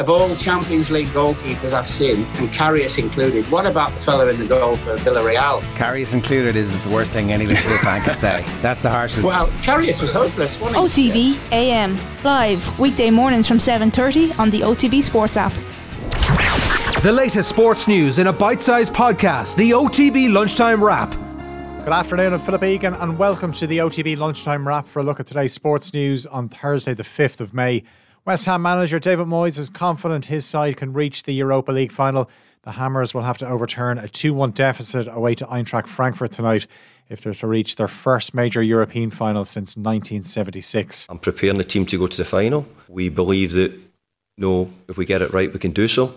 of all Champions League goalkeepers I've seen, and Karius included, what about the fella in the goal for Villarreal? Karius included is the worst thing any Liverpool fan could say. That's the harshest. Well, Karius was hopeless, wasn't he? OTB AM live weekday mornings from 7:30 on the OTB Sports app. The latest sports news in a bite-sized podcast. The OTB Lunchtime Wrap. Good afternoon, I'm Philip Egan, and welcome to the OTB Lunchtime Wrap for a look at today's sports news on Thursday, the 5th of May. West Ham manager David Moyes is confident his side can reach the Europa League final. The Hammers will have to overturn a 2 1 deficit away to Eintracht Frankfurt tonight if they're to reach their first major European final since 1976. I'm preparing the team to go to the final. We believe that, no, if we get it right, we can do so.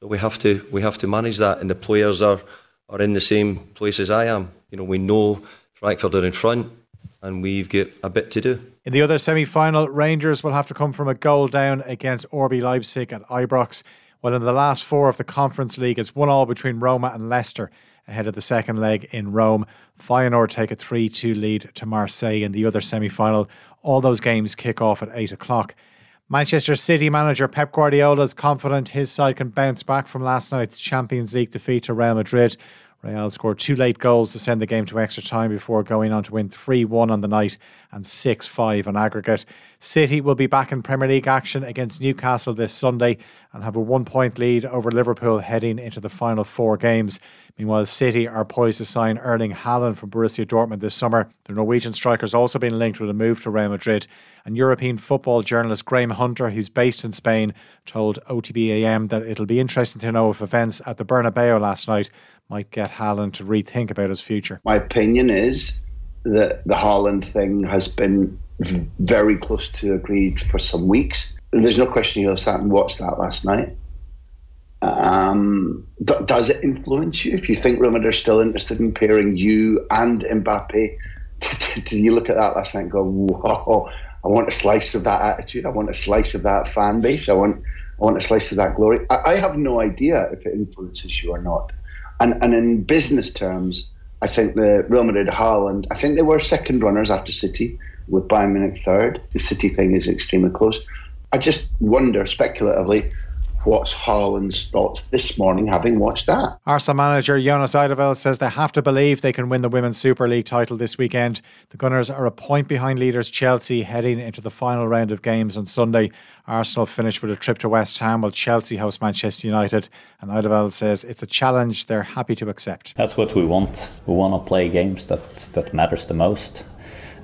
So we have to we have to manage that, and the players are are in the same place as I am. You know, we know Frankfurt are in front, and we've got a bit to do. In the other semi final, Rangers will have to come from a goal down against RB Leipzig at Ibrox. While in the last four of the Conference League, it's one all between Roma and Leicester ahead of the second leg in Rome. Feyenoord take a 3 2 lead to Marseille in the other semi final. All those games kick off at 8 o'clock. Manchester City manager Pep Guardiola is confident his side can bounce back from last night's Champions League defeat to Real Madrid. Real scored two late goals to send the game to extra time before going on to win 3 1 on the night and 6 5 on aggregate. City will be back in Premier League action against Newcastle this Sunday and have a one point lead over Liverpool heading into the final four games. Meanwhile, City are poised to sign Erling Haaland from Borussia Dortmund this summer. The Norwegian striker has also been linked with a move to Real Madrid. And European football journalist Graham Hunter, who's based in Spain, told OTBAM that it'll be interesting to know if events at the Bernabeu last night might get Haaland to rethink about his future? My opinion is that the Haaland thing has been very close to agreed for some weeks. There's no question he'll sat and watched that last night. Um, th- does it influence you if you think Real Madrid are still interested in pairing you and Mbappe? Do you look at that last night and go, "Whoa! I want a slice of that attitude. I want a slice of that fan base. I want, I want a slice of that glory." I, I have no idea if it influences you or not. And and in business terms, I think the Real Madrid, Haaland, I think they were second runners after City, with Bayern Munich third. The City thing is extremely close. I just wonder speculatively what's Haaland's thoughts this morning having watched that. Arsenal manager Jonas Eidevall says they have to believe they can win the Women's Super League title this weekend. The Gunners are a point behind leaders Chelsea heading into the final round of games on Sunday. Arsenal finish with a trip to West Ham while Chelsea host Manchester United. And Eidevall says it's a challenge they're happy to accept. That's what we want. We want to play games that, that matters the most.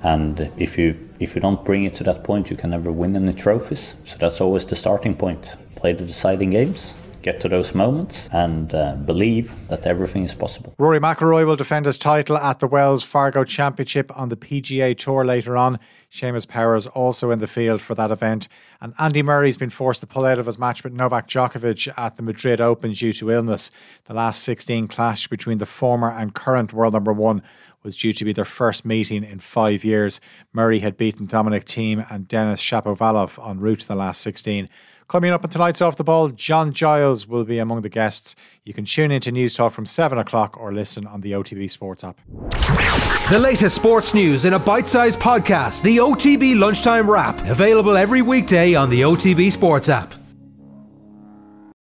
And if you if you don't bring it to that point, you can never win any trophies. So that's always the starting point play the deciding games, get to those moments, and uh, believe that everything is possible. Rory McIlroy will defend his title at the Wells Fargo Championship on the PGA Tour later on. Seamus Power's also in the field for that event. And Andy Murray's been forced to pull out of his match with Novak Djokovic at the Madrid Open due to illness. The last 16 clash between the former and current world number one was due to be their first meeting in five years. Murray had beaten Dominic Thiem and Denis Shapovalov en route to the last 16. Coming up on tonight's Off the Ball, John Giles will be among the guests. You can tune into Newstalk from 7 o'clock or listen on the OTB Sports app. The latest sports news in a bite sized podcast, the OTB Lunchtime Wrap, available every weekday on the OTB Sports app.